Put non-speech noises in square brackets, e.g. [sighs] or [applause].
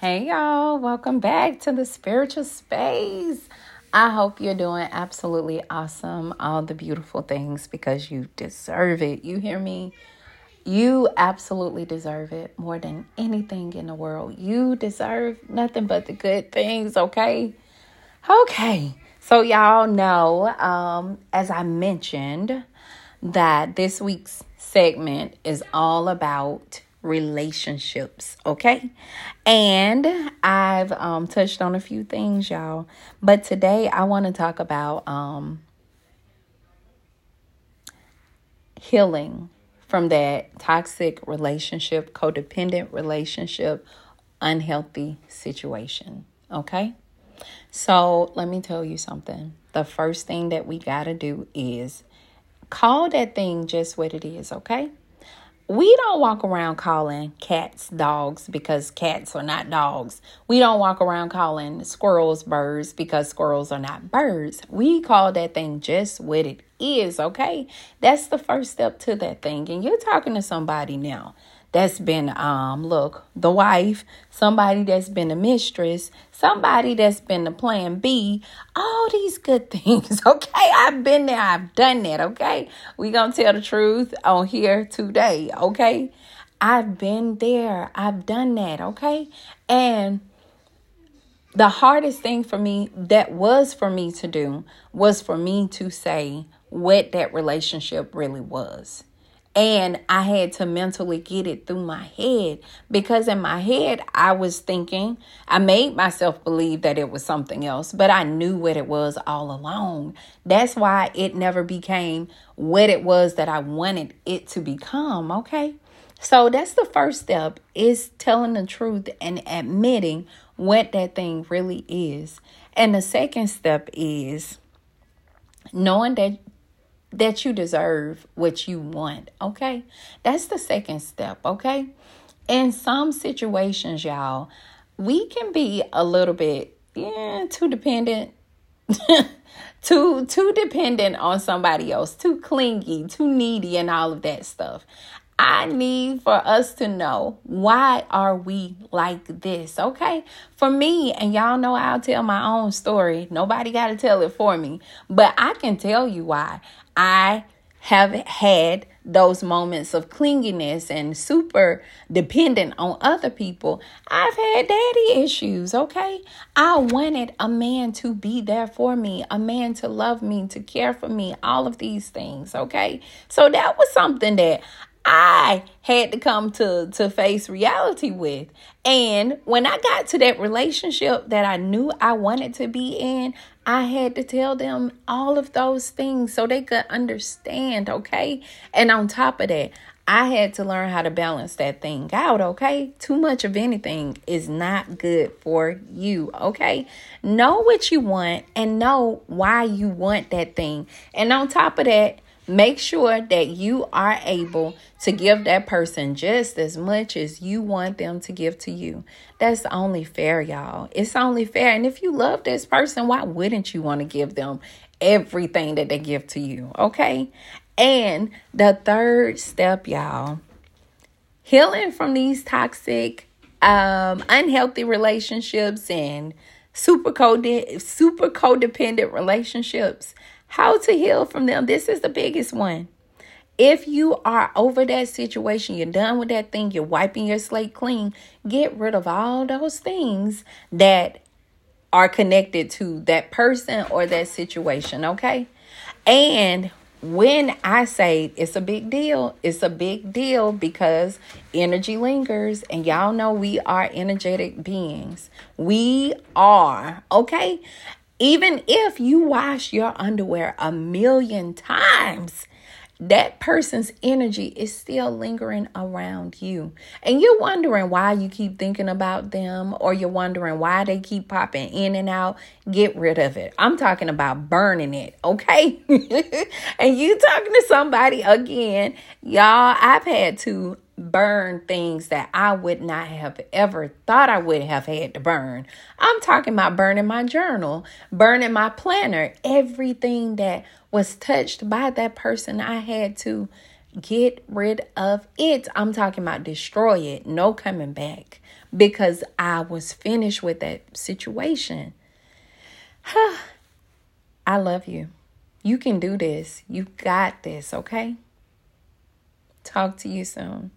Hey, y'all, welcome back to the spiritual space. I hope you're doing absolutely awesome, all the beautiful things because you deserve it. You hear me? You absolutely deserve it more than anything in the world. You deserve nothing but the good things, okay? Okay, so y'all know, um, as I mentioned, that this week's segment is all about relationships, okay? And I've um, touched on a few things, y'all. But today I want to talk about um, healing from that toxic relationship, codependent relationship, unhealthy situation, okay? So let me tell you something. The first thing that we got to do is call that thing just what it is, okay? We don't walk around calling cats dogs because cats are not dogs. We don't walk around calling squirrels birds because squirrels are not birds. We call that thing just what it is, okay? That's the first step to that thing. And you're talking to somebody now that's been um look the wife somebody that's been a mistress somebody that's been the plan b all these good [laughs] things okay? I've been there. I've done that okay? We gonna tell the truth on here today okay? I've been there. I've done that okay? And the hardest thing for me that was for me to do was for me to say what that relationship really was and I had to mentally get it through my head because in my head, I was thinking, I made myself believe that it was something else, but I knew what it was all along. That's why it never became what it was that I wanted it to become. Okay. So that's the first step is telling the truth and admitting what that thing really is. And the second step is knowing that that you deserve what you want. Okay. That's the second step. Okay. In some situations, y'all, we can be a little bit, yeah, too dependent. [laughs] too too dependent on somebody else, too clingy, too needy and all of that stuff. I need for us to know why are we like this, okay? For me, and y'all know I'll tell my own story. Nobody got to tell it for me, but I can tell you why. I have had those moments of clinginess and super dependent on other people. I've had daddy issues, okay? I wanted a man to be there for me, a man to love me, to care for me, all of these things, okay? So that was something that I had to come to to face reality with. And when I got to that relationship that I knew I wanted to be in, I had to tell them all of those things so they could understand, okay? And on top of that, I had to learn how to balance that thing out, okay? Too much of anything is not good for you, okay? Know what you want and know why you want that thing. And on top of that, Make sure that you are able to give that person just as much as you want them to give to you. That's only fair, y'all. It's only fair. And if you love this person, why wouldn't you want to give them everything that they give to you? Okay. And the third step, y'all, healing from these toxic, um, unhealthy relationships and super code super codependent relationships how to heal from them. This is the biggest one. If you are over that situation, you're done with that thing, you're wiping your slate clean, get rid of all those things that are connected to that person or that situation, okay? And when I say it's a big deal, it's a big deal because energy lingers, and y'all know we are energetic beings. We are, okay? Even if you wash your underwear a million times, that person's energy is still lingering around you. And you're wondering why you keep thinking about them or you're wondering why they keep popping in and out. Get rid of it. I'm talking about burning it, okay? [laughs] and you talking to somebody again, y'all, I've had to burn things that I would not have ever thought I would have had to burn. I'm talking about burning my journal, burning my planner, everything that was touched by that person, I had to Get rid of it. I'm talking about destroy it. No coming back because I was finished with that situation. [sighs] I love you. You can do this. You got this, okay? Talk to you soon.